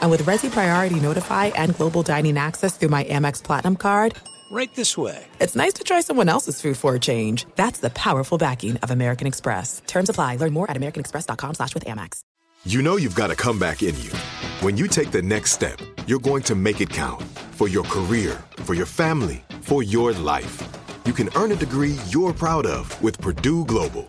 And with Resi Priority Notify and Global Dining Access through my Amex Platinum card, Right this way. it's nice to try someone else's food for a change. That's the powerful backing of American Express. Terms apply. Learn more at americanexpress.com slash with Amex. You know you've got a comeback in you. When you take the next step, you're going to make it count for your career, for your family, for your life. You can earn a degree you're proud of with Purdue Global.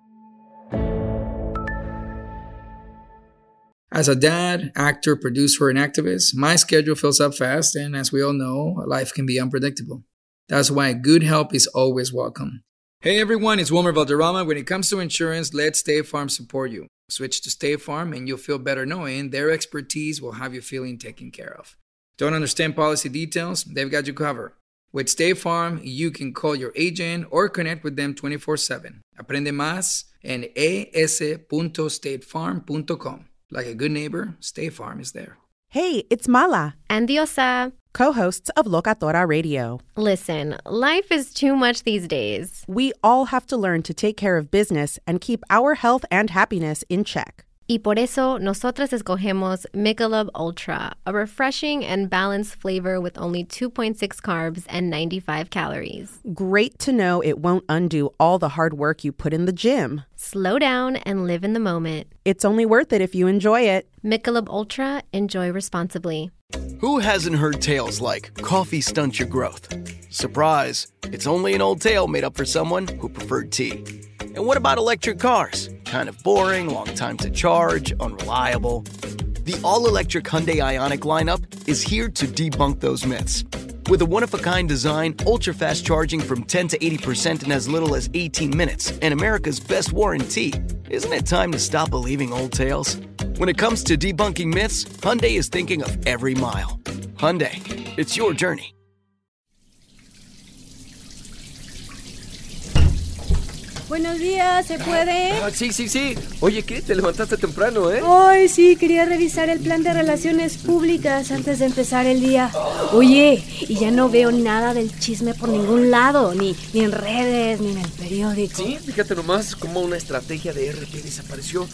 As a dad, actor, producer, and activist, my schedule fills up fast, and as we all know, life can be unpredictable. That's why good help is always welcome. Hey everyone, it's Wilmer Valderrama. When it comes to insurance, let State Farm support you. Switch to State Farm, and you'll feel better knowing their expertise will have you feeling taken care of. Don't understand policy details? They've got you covered. With State Farm, you can call your agent or connect with them 24 7. Aprende más en es.statefarm.com. Like a good neighbor, State Farm is there. Hey, it's Mala, And Diosa. co hosts of Locatora Radio. Listen, life is too much these days. We all have to learn to take care of business and keep our health and happiness in check. Y por eso, nosotras escogemos Michelob Ultra, a refreshing and balanced flavor with only 2.6 carbs and 95 calories. Great to know it won't undo all the hard work you put in the gym. Slow down and live in the moment. It's only worth it if you enjoy it. Michelob Ultra, enjoy responsibly. Who hasn't heard tales like coffee stunts your growth? Surprise! It's only an old tale made up for someone who preferred tea. And what about electric cars? Kind of boring, long time to charge, unreliable. The all electric Hyundai Ionic lineup is here to debunk those myths. With a one of a kind design, ultra fast charging from 10 to 80% in as little as 18 minutes, and America's best warranty, isn't it time to stop believing old tales? When it comes to debunking myths, Hyundai is thinking of every mile. Hyundai, it's your journey. Buenos días, ¿se puede? Ah, sí, sí, sí. Oye, ¿qué? Te levantaste temprano, ¿eh? Ay, sí, quería revisar el plan de relaciones públicas antes de empezar el día. Oye, y ya no veo nada del chisme por ningún lado, ni, ni en redes, ni en el periódico. Sí, fíjate nomás cómo una estrategia de RP desapareció.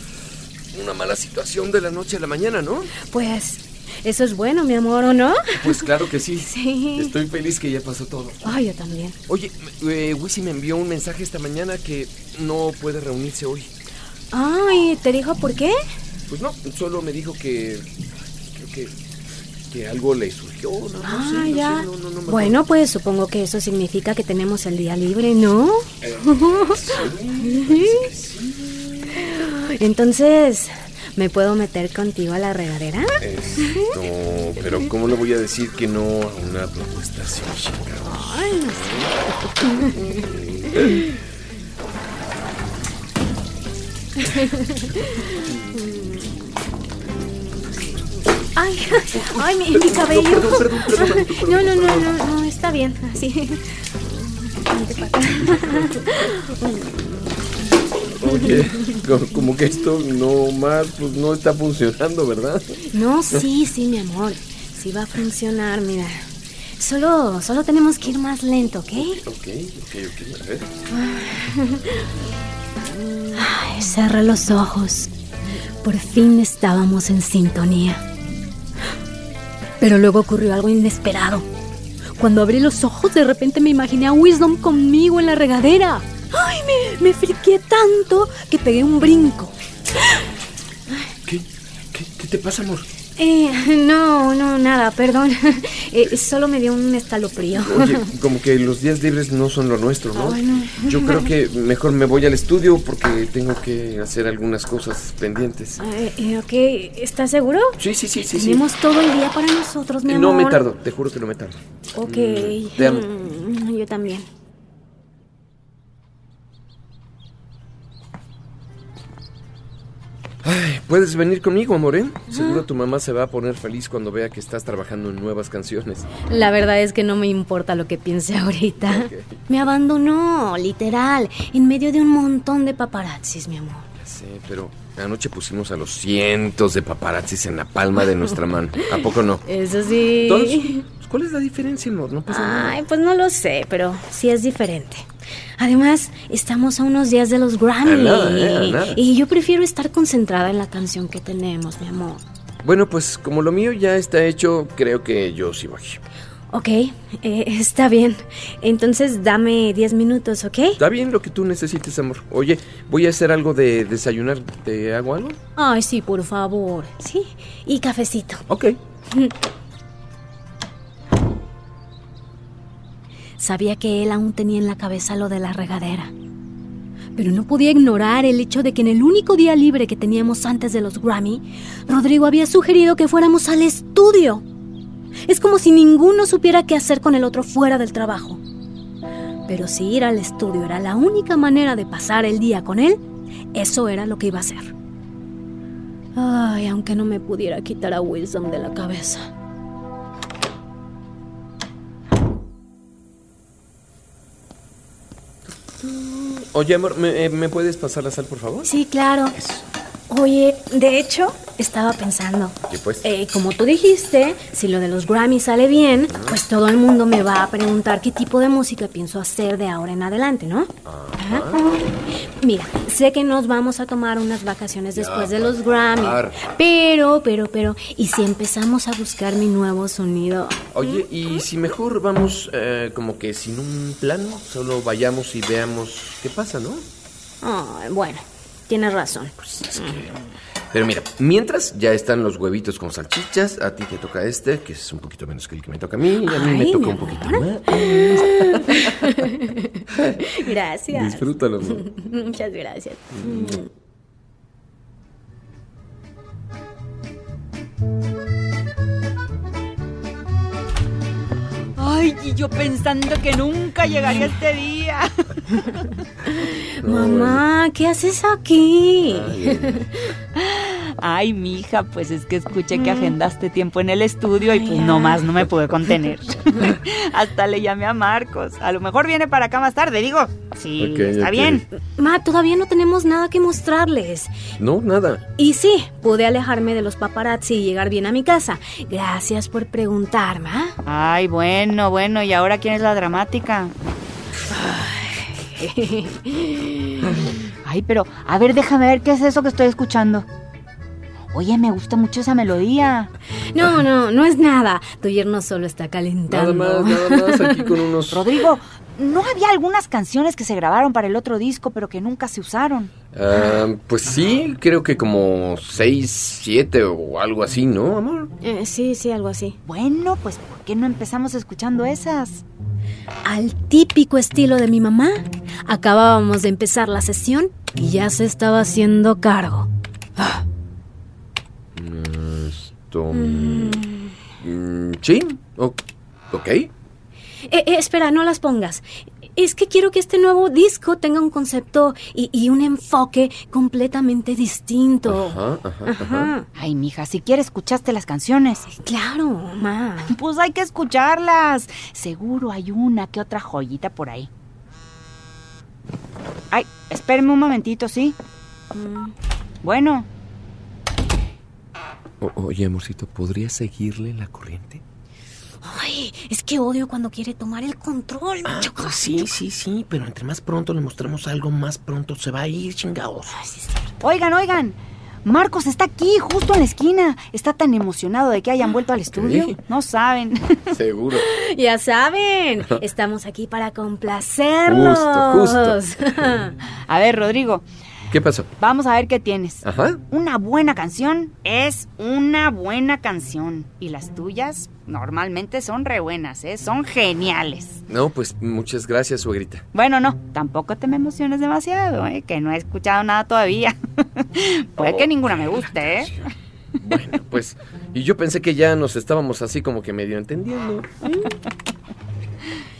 Una mala situación de la noche a la mañana, ¿no? Pues, eso es bueno, mi amor, ¿o no? Pues claro que sí. Sí. Estoy feliz que ya pasó todo. Ay, yo también. Oye, eh, Wisi me envió un mensaje esta mañana que no puede reunirse hoy. Ay, ¿te dijo por qué? Pues no, solo me dijo que. Creo que. que algo le surgió. No, no Ah, sé, no ya. sé, no, no, bueno, pues supongo que eso significa que tenemos el día libre, ¿no? Entonces, ¿me puedo meter contigo a la regadera? No, pero ¿cómo le voy a decir que no a una propuesta así? Ay, no sé. Ay, ay, mi, mi cabello. No, no, no, no, no, está bien, así. Oye, co- como que esto no más, pues no está funcionando, ¿verdad? No, sí, sí, mi amor. Sí va a funcionar, mira. Solo, solo tenemos que ir más lento, ¿ok? Ok, ok, ok, a ver. Ay, cerra los ojos. Por fin estábamos en sintonía. Pero luego ocurrió algo inesperado. Cuando abrí los ojos, de repente me imaginé a Wisdom conmigo en la regadera. ¡Ay, me, me friqué tanto que pegué un brinco! ¿Qué, qué, qué te pasa, amor? Eh, no, no, nada, perdón. Eh, solo me dio un escalofrío. Oye, como que los días libres no son lo nuestro, ¿no? Ay, no. Yo creo que mejor me voy al estudio porque tengo que hacer algunas cosas pendientes. Eh, eh, ok, ¿estás seguro? Sí, sí, sí, sí. sí. Tenemos todo el día para nosotros, mi amor. No me tardo, te juro que no me tardo. Ok. Mm, te amo. Mm, Yo también. Ay, ¿puedes venir conmigo, amor, eh? Seguro tu mamá se va a poner feliz cuando vea que estás trabajando en nuevas canciones. La verdad es que no me importa lo que piense ahorita. Me abandonó, literal, en medio de un montón de paparazzis, mi amor. Ya sé, pero anoche pusimos a los cientos de paparazzis en la palma de nuestra mano. ¿A poco no? Eso sí. Entonces, pues, ¿cuál es la diferencia, amor? No pasa nada. Ay, pues no lo sé, pero sí es diferente. Además, estamos a unos días de los Grammy. A nada, eh, a nada. Y yo prefiero estar concentrada en la canción que tenemos, mi amor. Bueno, pues como lo mío ya está hecho, creo que yo sí voy. Ok, eh, está bien. Entonces dame 10 minutos, ¿ok? Está bien lo que tú necesites, amor. Oye, voy a hacer algo de desayunar. ¿Te hago algo? Ay, sí, por favor. Sí, y cafecito. Ok. Sabía que él aún tenía en la cabeza lo de la regadera. Pero no podía ignorar el hecho de que en el único día libre que teníamos antes de los Grammy, Rodrigo había sugerido que fuéramos al estudio. Es como si ninguno supiera qué hacer con el otro fuera del trabajo. Pero si ir al estudio era la única manera de pasar el día con él, eso era lo que iba a hacer. Ay, aunque no me pudiera quitar a Wilson de la cabeza. Oye, amor, ¿me, eh, ¿me puedes pasar la sal, por favor? Sí, claro. Oye, de hecho, estaba pensando, ¿Qué pues? eh, como tú dijiste, si lo de los Grammy sale bien, pues todo el mundo me va a preguntar qué tipo de música pienso hacer de ahora en adelante, ¿no? Ajá. Mira, sé que nos vamos a tomar unas vacaciones después de los Grammy, par. pero, pero, pero, ¿y si empezamos a buscar mi nuevo sonido? Oye, ¿y si mejor vamos eh, como que sin un plan? Solo vayamos y veamos qué pasa, ¿no? Bueno, tienes razón. Pero mira, mientras ya están los huevitos con salchichas, a ti te toca este, que es un poquito menos que el que me toca a mí, y a mí me toca un poquito más. Gracias. Disfrútalo, amor. Muchas gracias. Ay, y yo pensando que nunca llegaría este día. Mamá, ¿qué haces aquí? Ay, mija, pues es que escuché que agendaste tiempo en el estudio y pues nomás no me pude contener. Hasta le llamé a Marcos. A lo mejor viene para acá más tarde, digo. Sí, Ok, está bien. Ma, todavía no tenemos nada que mostrarles. No, nada. Y sí, pude alejarme de los paparazzi y llegar bien a mi casa. Gracias por preguntar, Ma. Ay, bueno, bueno, ¿y ahora quién es la dramática? Ay, pero, a ver, déjame ver qué es eso que estoy escuchando. Oye, me gusta mucho esa melodía. No, no, no es nada. Tu yerno solo está calentando. Nada más, nada más aquí con unos... Rodrigo, ¿no había algunas canciones que se grabaron para el otro disco pero que nunca se usaron? Ah, pues sí, creo que como seis, siete o algo así, ¿no, amor? Eh, sí, sí, algo así. Bueno, pues ¿por qué no empezamos escuchando esas? Al típico estilo de mi mamá, acabábamos de empezar la sesión y ya se estaba haciendo cargo. Esto... mm, sí, o- ok. Eh, eh, espera, no las pongas. Es que quiero que este nuevo disco tenga un concepto y, y un enfoque completamente distinto. Ajá, ajá, ajá. Ajá. Ay, mija, si quieres escuchaste las canciones. Claro, mamá. Pues hay que escucharlas. Seguro hay una que otra joyita por ahí. Ay, espéreme un momentito, ¿sí? Mm. Bueno, O- oye, amorcito, ¿podrías seguirle la corriente? Ay, es que odio cuando quiere tomar el control. choca. Pues sí, sí, sí, pero entre más pronto le mostramos algo, más pronto se va a ir, chingados. oigan, oigan. Marcos está aquí, justo en la esquina. Está tan emocionado de que hayan vuelto al estudio. No saben. Seguro. Ya saben, estamos aquí para complacerlos. Justo, A ver, Rodrigo, ¿Qué pasó? vamos a ver qué tienes. Ajá. Una buena canción es una buena canción. Y las tuyas normalmente son re buenas, ¿eh? Son geniales. No, pues muchas gracias, suegrita. Bueno, no, tampoco te me emociones demasiado, ¿eh? Que no he escuchado nada todavía. Puede que ninguna me guste, ¿eh? Bueno, pues. Y yo pensé que ya nos estábamos así como que medio entendiendo.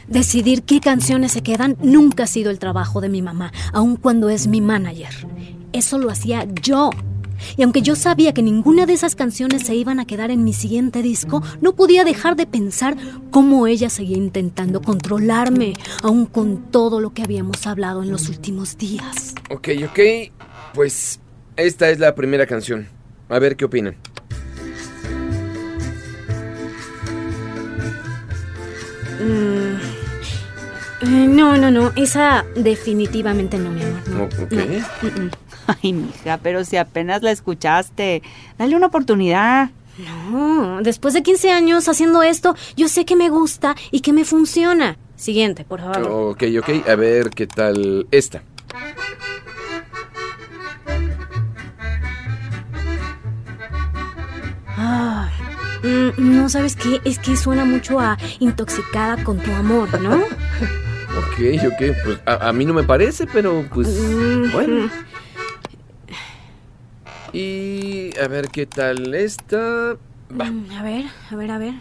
Decidir qué canciones se quedan nunca ha sido el trabajo de mi mamá, aun cuando es mi manager. Eso lo hacía yo. Y aunque yo sabía que ninguna de esas canciones se iban a quedar en mi siguiente disco, no podía dejar de pensar cómo ella seguía intentando controlarme, aun con todo lo que habíamos hablado en los últimos días. Ok, ok. Pues esta es la primera canción. A ver qué opinan. Mm, no, no, no, esa definitivamente no, mi amor. no. Ok. No. Mm, mm. Ay, mija, pero si apenas la escuchaste, dale una oportunidad. No, después de 15 años haciendo esto, yo sé que me gusta y que me funciona. Siguiente, por favor. Ok, ok. A ver qué tal esta. Ah, mm, no sabes qué, es que suena mucho a intoxicada con tu amor, ¿no? Ok, ok. Pues a, a mí no me parece, pero pues. Mm, Bueno. Y a ver qué tal esta. Va. mm, A ver, a ver, a ver.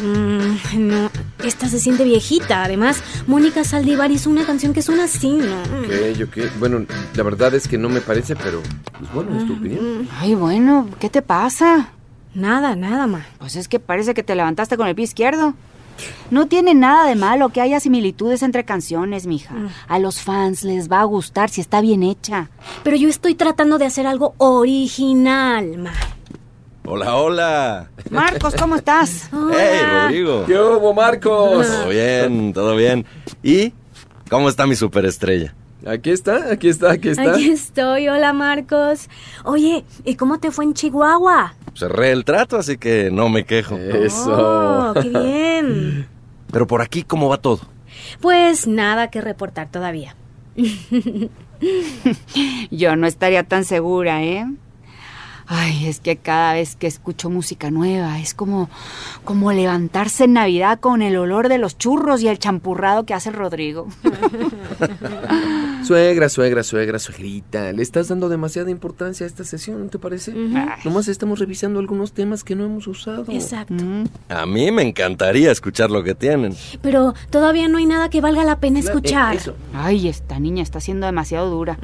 Mm, no, esta se siente viejita. Además, Mónica Saldívar hizo una canción que suena así, ¿no? Ok, ok. Bueno, la verdad es que no me parece, pero. Pues bueno, es tu opinión. Ay, bueno, ¿qué te pasa? Nada, nada, ma. Pues es que parece que te levantaste con el pie izquierdo. No tiene nada de malo que haya similitudes entre canciones, mija. A los fans les va a gustar si está bien hecha. Pero yo estoy tratando de hacer algo original, ma. Hola, hola. Marcos, ¿cómo estás? Hey, Rodrigo. ¿Qué hubo, Marcos? Todo bien, todo bien. ¿Y cómo está mi superestrella? Aquí está, aquí está, aquí está. Aquí estoy, hola Marcos. Oye, ¿y cómo te fue en Chihuahua? Cerré el trato, así que no me quejo. Oh, qué bien. Pero por aquí, ¿cómo va todo? Pues nada que reportar todavía. Yo no estaría tan segura, ¿eh? Ay, es que cada vez que escucho música nueva es como, como levantarse en Navidad con el olor de los churros y el champurrado que hace Rodrigo. Suegra, suegra, suegra, suegrita. Le estás dando demasiada importancia a esta sesión, ¿no te parece? Nomás estamos revisando algunos temas que no hemos usado. Exacto. A mí me encantaría escuchar lo que tienen. Pero todavía no hay nada que valga la pena escuchar. Ay, esta niña está siendo demasiado dura.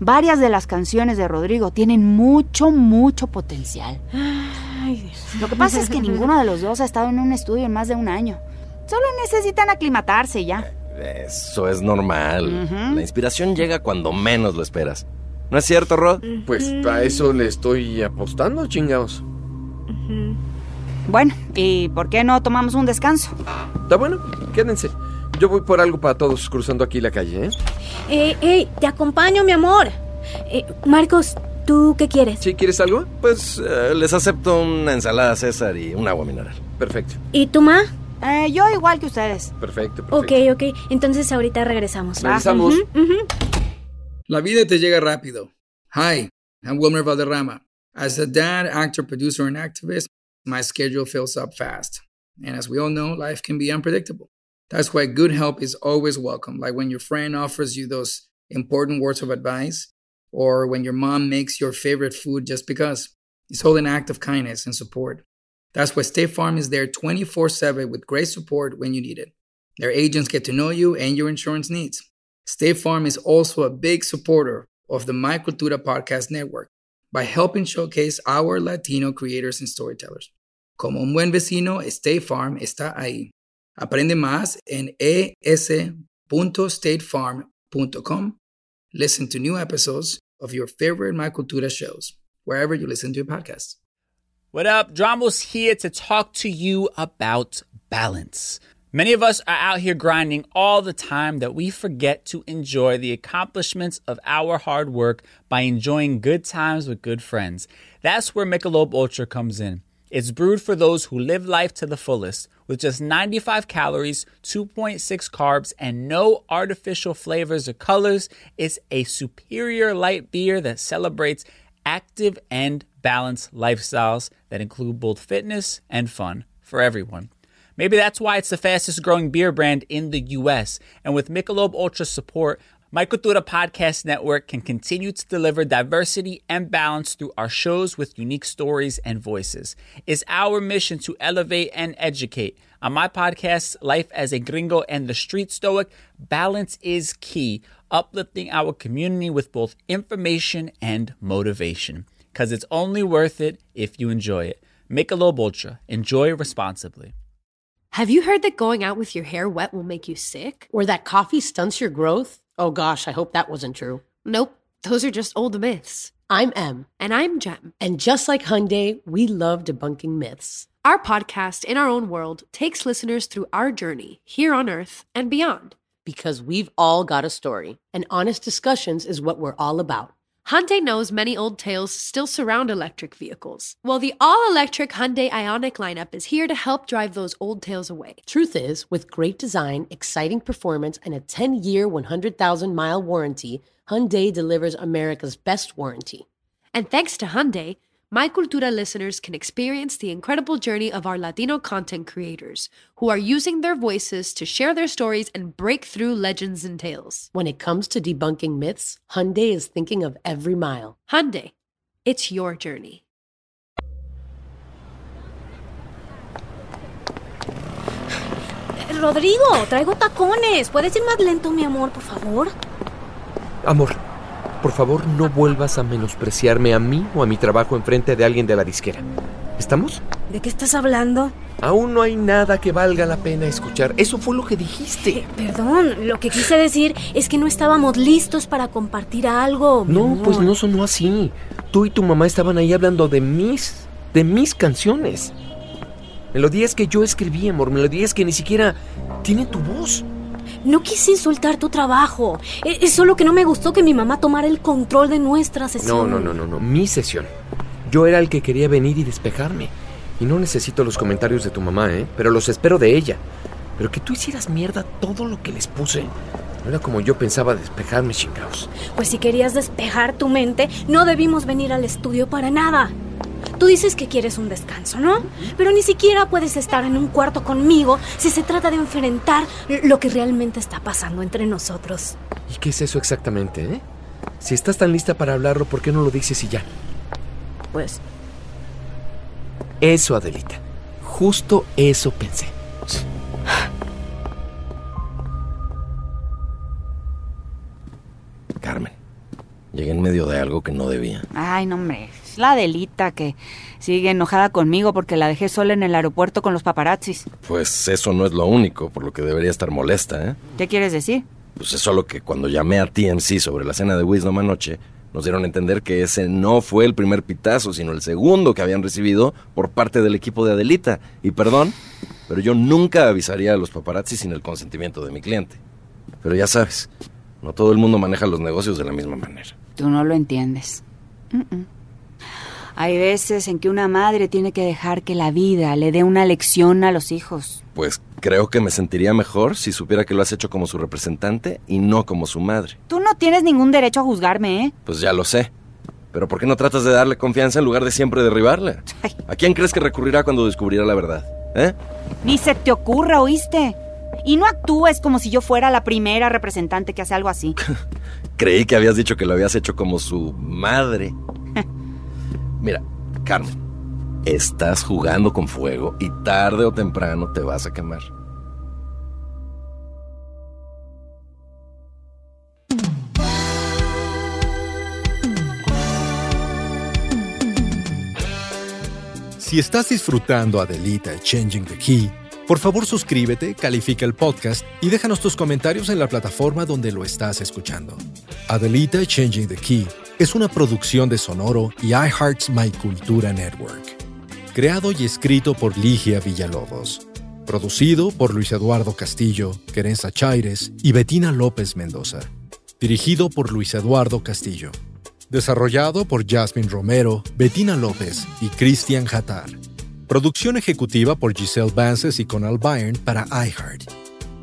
Varias de las canciones de Rodrigo tienen mucho, mucho potencial. Ay, Dios. Lo que pasa es que ninguno de los dos ha estado en un estudio en más de un año. Solo necesitan aclimatarse ya. Eso es normal. La inspiración llega cuando menos lo esperas. ¿No es cierto, Rod? Pues a eso le estoy apostando, chingados. Bueno, ¿y por qué no tomamos un descanso? Está bueno, quédense. Yo voy por algo para todos cruzando aquí la calle, ¿eh? Eh, hey, te acompaño, mi amor. Eh, Marcos, ¿tú qué quieres? ¿Sí quieres algo? Pues eh, les acepto una ensalada César y un agua mineral. Perfecto, ¿Y tú, ma? Eh, yo igual que ustedes. perfecto, Ok, perfecto. ok. Entonces ahorita regresamos. ¿va? Regresamos. Ujú, ujú. La vida te llega rápido. Hi, I'm Wilmer Valderrama. As a dad, actor, producer, and activist, my schedule fills up fast. And as we all know, life can be unpredictable. That's why good help is always welcome, like when your friend offers you those important words of advice, or when your mom makes your favorite food just because. It's all an act of kindness and support. That's why State Farm is there 24 7 with great support when you need it. Their agents get to know you and your insurance needs. State Farm is also a big supporter of the My Cultura Podcast Network by helping showcase our Latino creators and storytellers. Como un buen vecino, State Farm está ahí. Aprende más en es.statefarm.com. Listen to new episodes of your favorite My Cultura shows, wherever you listen to your podcasts. What up? Dramos here to talk to you about balance. Many of us are out here grinding all the time that we forget to enjoy the accomplishments of our hard work by enjoying good times with good friends. That's where Michelob Ultra comes in. It's brewed for those who live life to the fullest with just 95 calories, 2.6 carbs, and no artificial flavors or colors. It's a superior light beer that celebrates active and balanced lifestyles that include both fitness and fun for everyone. Maybe that's why it's the fastest growing beer brand in the US. And with Michelob Ultra support, My Cultura Podcast Network can continue to deliver diversity and balance through our shows with unique stories and voices. It's our mission to elevate and educate. On my podcast, Life as a Gringo and the Street Stoic, balance is key, uplifting our community with both information and motivation. Because it's only worth it if you enjoy it. Michelob Ultra. Enjoy responsibly. Have you heard that going out with your hair wet will make you sick? Or that coffee stunts your growth? Oh gosh, I hope that wasn't true. Nope, those are just old myths. I'm Em. And I'm Jem. And just like Hyundai, we love debunking myths. Our podcast, In Our Own World, takes listeners through our journey here on Earth and beyond. Because we've all got a story, and honest discussions is what we're all about. Hyundai knows many old tales still surround electric vehicles. Well, the all electric Hyundai Ionic lineup is here to help drive those old tales away. Truth is, with great design, exciting performance, and a 10 year, 100,000 mile warranty, Hyundai delivers America's best warranty. And thanks to Hyundai, My Cultura listeners can experience the incredible journey of our Latino content creators who are using their voices to share their stories and break through legends and tales. When it comes to debunking myths, Hyundai is thinking of every mile. Hyundai, it's your journey. Rodrigo, traigo tacones. ¿Puedes ir más lento, mi amor, por favor? Amor, por favor no vuelvas a menospreciarme a mí o a mi trabajo enfrente de alguien de la disquera. ¿Estamos? ¿De qué estás hablando? Aún no hay nada que valga la pena escuchar. Eso fue lo que dijiste. Eh, perdón, lo que quise decir es que no estábamos listos para compartir algo. No, amor. pues no sonó así. Tú y tu mamá estaban ahí hablando de mis, de mis canciones. Melodías que yo escribí, amor. Melodías que ni siquiera tienen tu voz. No quise insultar tu trabajo. E- Es solo que no me gustó que mi mamá tomara el control de nuestra sesión. No, no, no, no, no. Mi sesión. Yo era el que quería venir y despejarme. Y no necesito los comentarios de tu mamá, ¿eh? Pero los espero de ella. Pero que tú hicieras mierda todo lo que les puse. No era como yo pensaba despejarme, chingados. Pues si querías despejar tu mente, no debimos venir al estudio para nada. Tú dices que quieres un descanso, ¿no? Pero ni siquiera puedes estar en un cuarto conmigo si se trata de enfrentar lo que realmente está pasando entre nosotros. ¿Y qué es eso exactamente, eh? Si estás tan lista para hablarlo, ¿por qué no lo dices y ya? Pues Eso, Adelita. Justo eso pensé. Carmen, llegué en medio de algo que no debía. Ay, no, hombre. La Adelita que sigue enojada conmigo porque la dejé sola en el aeropuerto con los paparazzis. Pues eso no es lo único por lo que debería estar molesta, ¿eh? ¿Qué quieres decir? Pues es solo que cuando llamé a TMC sobre la cena de Wisdom anoche, nos dieron a entender que ese no fue el primer pitazo, sino el segundo que habían recibido por parte del equipo de Adelita. Y perdón, pero yo nunca avisaría a los paparazzi sin el consentimiento de mi cliente. Pero ya sabes, no todo el mundo maneja los negocios de la misma manera. Tú no lo entiendes. Mm-mm. Hay veces en que una madre tiene que dejar que la vida le dé una lección a los hijos. Pues creo que me sentiría mejor si supiera que lo has hecho como su representante y no como su madre. Tú no tienes ningún derecho a juzgarme, ¿eh? Pues ya lo sé. Pero ¿por qué no tratas de darle confianza en lugar de siempre derribarla? ¿A quién crees que recurrirá cuando descubrirá la verdad? ¿Eh? Ni se te ocurra, ¿oíste? Y no actúes como si yo fuera la primera representante que hace algo así. Creí que habías dicho que lo habías hecho como su madre. Mira, Carmen, estás jugando con fuego y tarde o temprano te vas a quemar. Si estás disfrutando Adelita Changing the Key, por favor suscríbete, califica el podcast y déjanos tus comentarios en la plataforma donde lo estás escuchando. Adelita Changing the Key es una producción de Sonoro y iHeart's My Cultura Network. Creado y escrito por Ligia Villalobos. Producido por Luis Eduardo Castillo, Querenza Chaires y Betina López Mendoza. Dirigido por Luis Eduardo Castillo. Desarrollado por Jasmine Romero, Betina López y Christian Hatar. Producción ejecutiva por Giselle Vances y Conal Byrne para iHeart.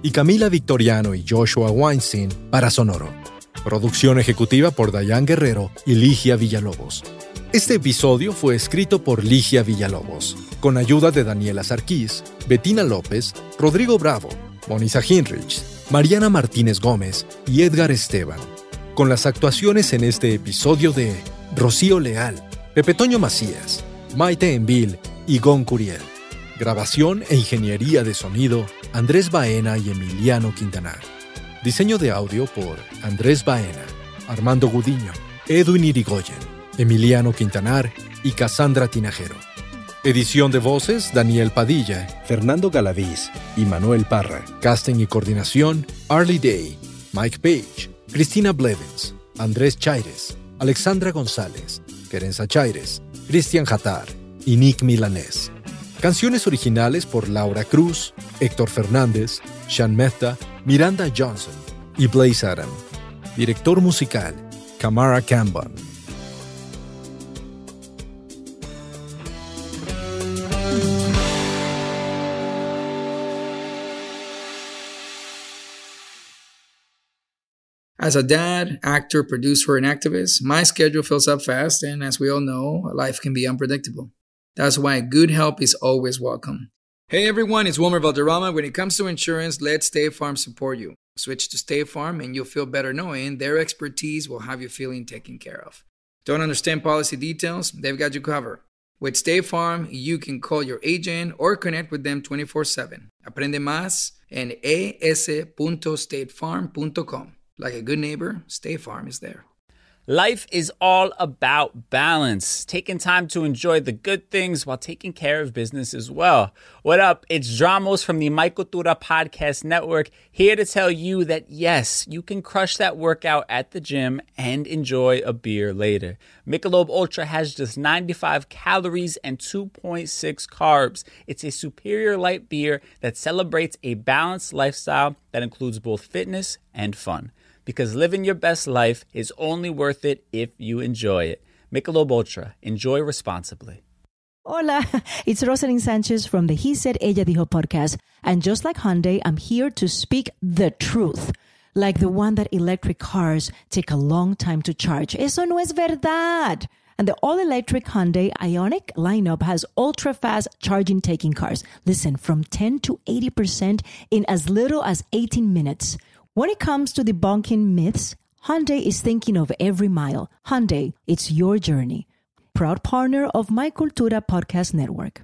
Y Camila Victoriano y Joshua Weinstein para Sonoro. Producción ejecutiva por Dayan Guerrero y Ligia Villalobos. Este episodio fue escrito por Ligia Villalobos, con ayuda de Daniela Sarquís, Betina López, Rodrigo Bravo, Monisa Hinrich, Mariana Martínez Gómez y Edgar Esteban, con las actuaciones en este episodio de Rocío Leal, Pepe Toño Macías, Maite Envil y Gon Curiel. Grabación e ingeniería de sonido, Andrés Baena y Emiliano Quintanar. Diseño de audio por Andrés Baena, Armando Gudiño, Edwin Irigoyen, Emiliano Quintanar y Cassandra Tinajero. Edición de voces, Daniel Padilla, Fernando Galaviz y Manuel Parra. Casting y coordinación, Arlie Day, Mike Page, Cristina Blevins, Andrés Chaires, Alexandra González, Querenza Chaires, Cristian Jatar y Nick Milanés. Canciones originales por Laura Cruz, Héctor Fernández, Sean Mehta, Miranda Johnson y Blaze Adam. Director musical, Kamara Cambon. As a dad, actor, producer, and activist, my schedule fills up fast, and as we all know, life can be unpredictable. That's why good help is always welcome. Hey everyone, it's Wilmer Valderrama. When it comes to insurance, let State Farm support you. Switch to State Farm and you'll feel better knowing their expertise will have you feeling taken care of. Don't understand policy details? They've got you covered. With State Farm, you can call your agent or connect with them 24 7. Aprende más en es.statefarm.com. Like a good neighbor, State Farm is there. Life is all about balance, taking time to enjoy the good things while taking care of business as well. What up? It's Dramos from the My Cultura Podcast Network here to tell you that yes, you can crush that workout at the gym and enjoy a beer later. Michelob Ultra has just 95 calories and 2.6 carbs. It's a superior light beer that celebrates a balanced lifestyle that includes both fitness and fun because living your best life is only worth it if you enjoy it. Michelob Ultra. Enjoy responsibly. Hola, it's Rosalind Sanchez from the He Said Ella Dijo podcast. And just like Hyundai, I'm here to speak the truth. Like the one that electric cars take a long time to charge. Eso no es verdad. And the all electric Hyundai Ionic lineup has ultra fast charging taking cars. Listen, from 10 to 80% in as little as 18 minutes. When it comes to debunking myths, Hyundai is thinking of every mile. Hyundai, it's your journey. Proud partner of My Cultura Podcast Network.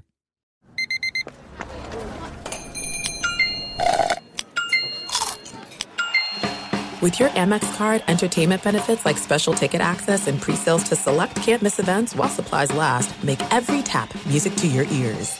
With your Amex card, entertainment benefits like special ticket access and pre-sales to select campus events while supplies last, make every tap music to your ears.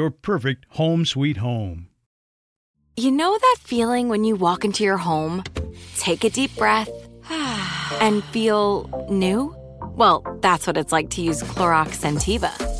your perfect home sweet home. You know that feeling when you walk into your home, take a deep breath, and feel new? Well, that's what it's like to use Clorox Sentiva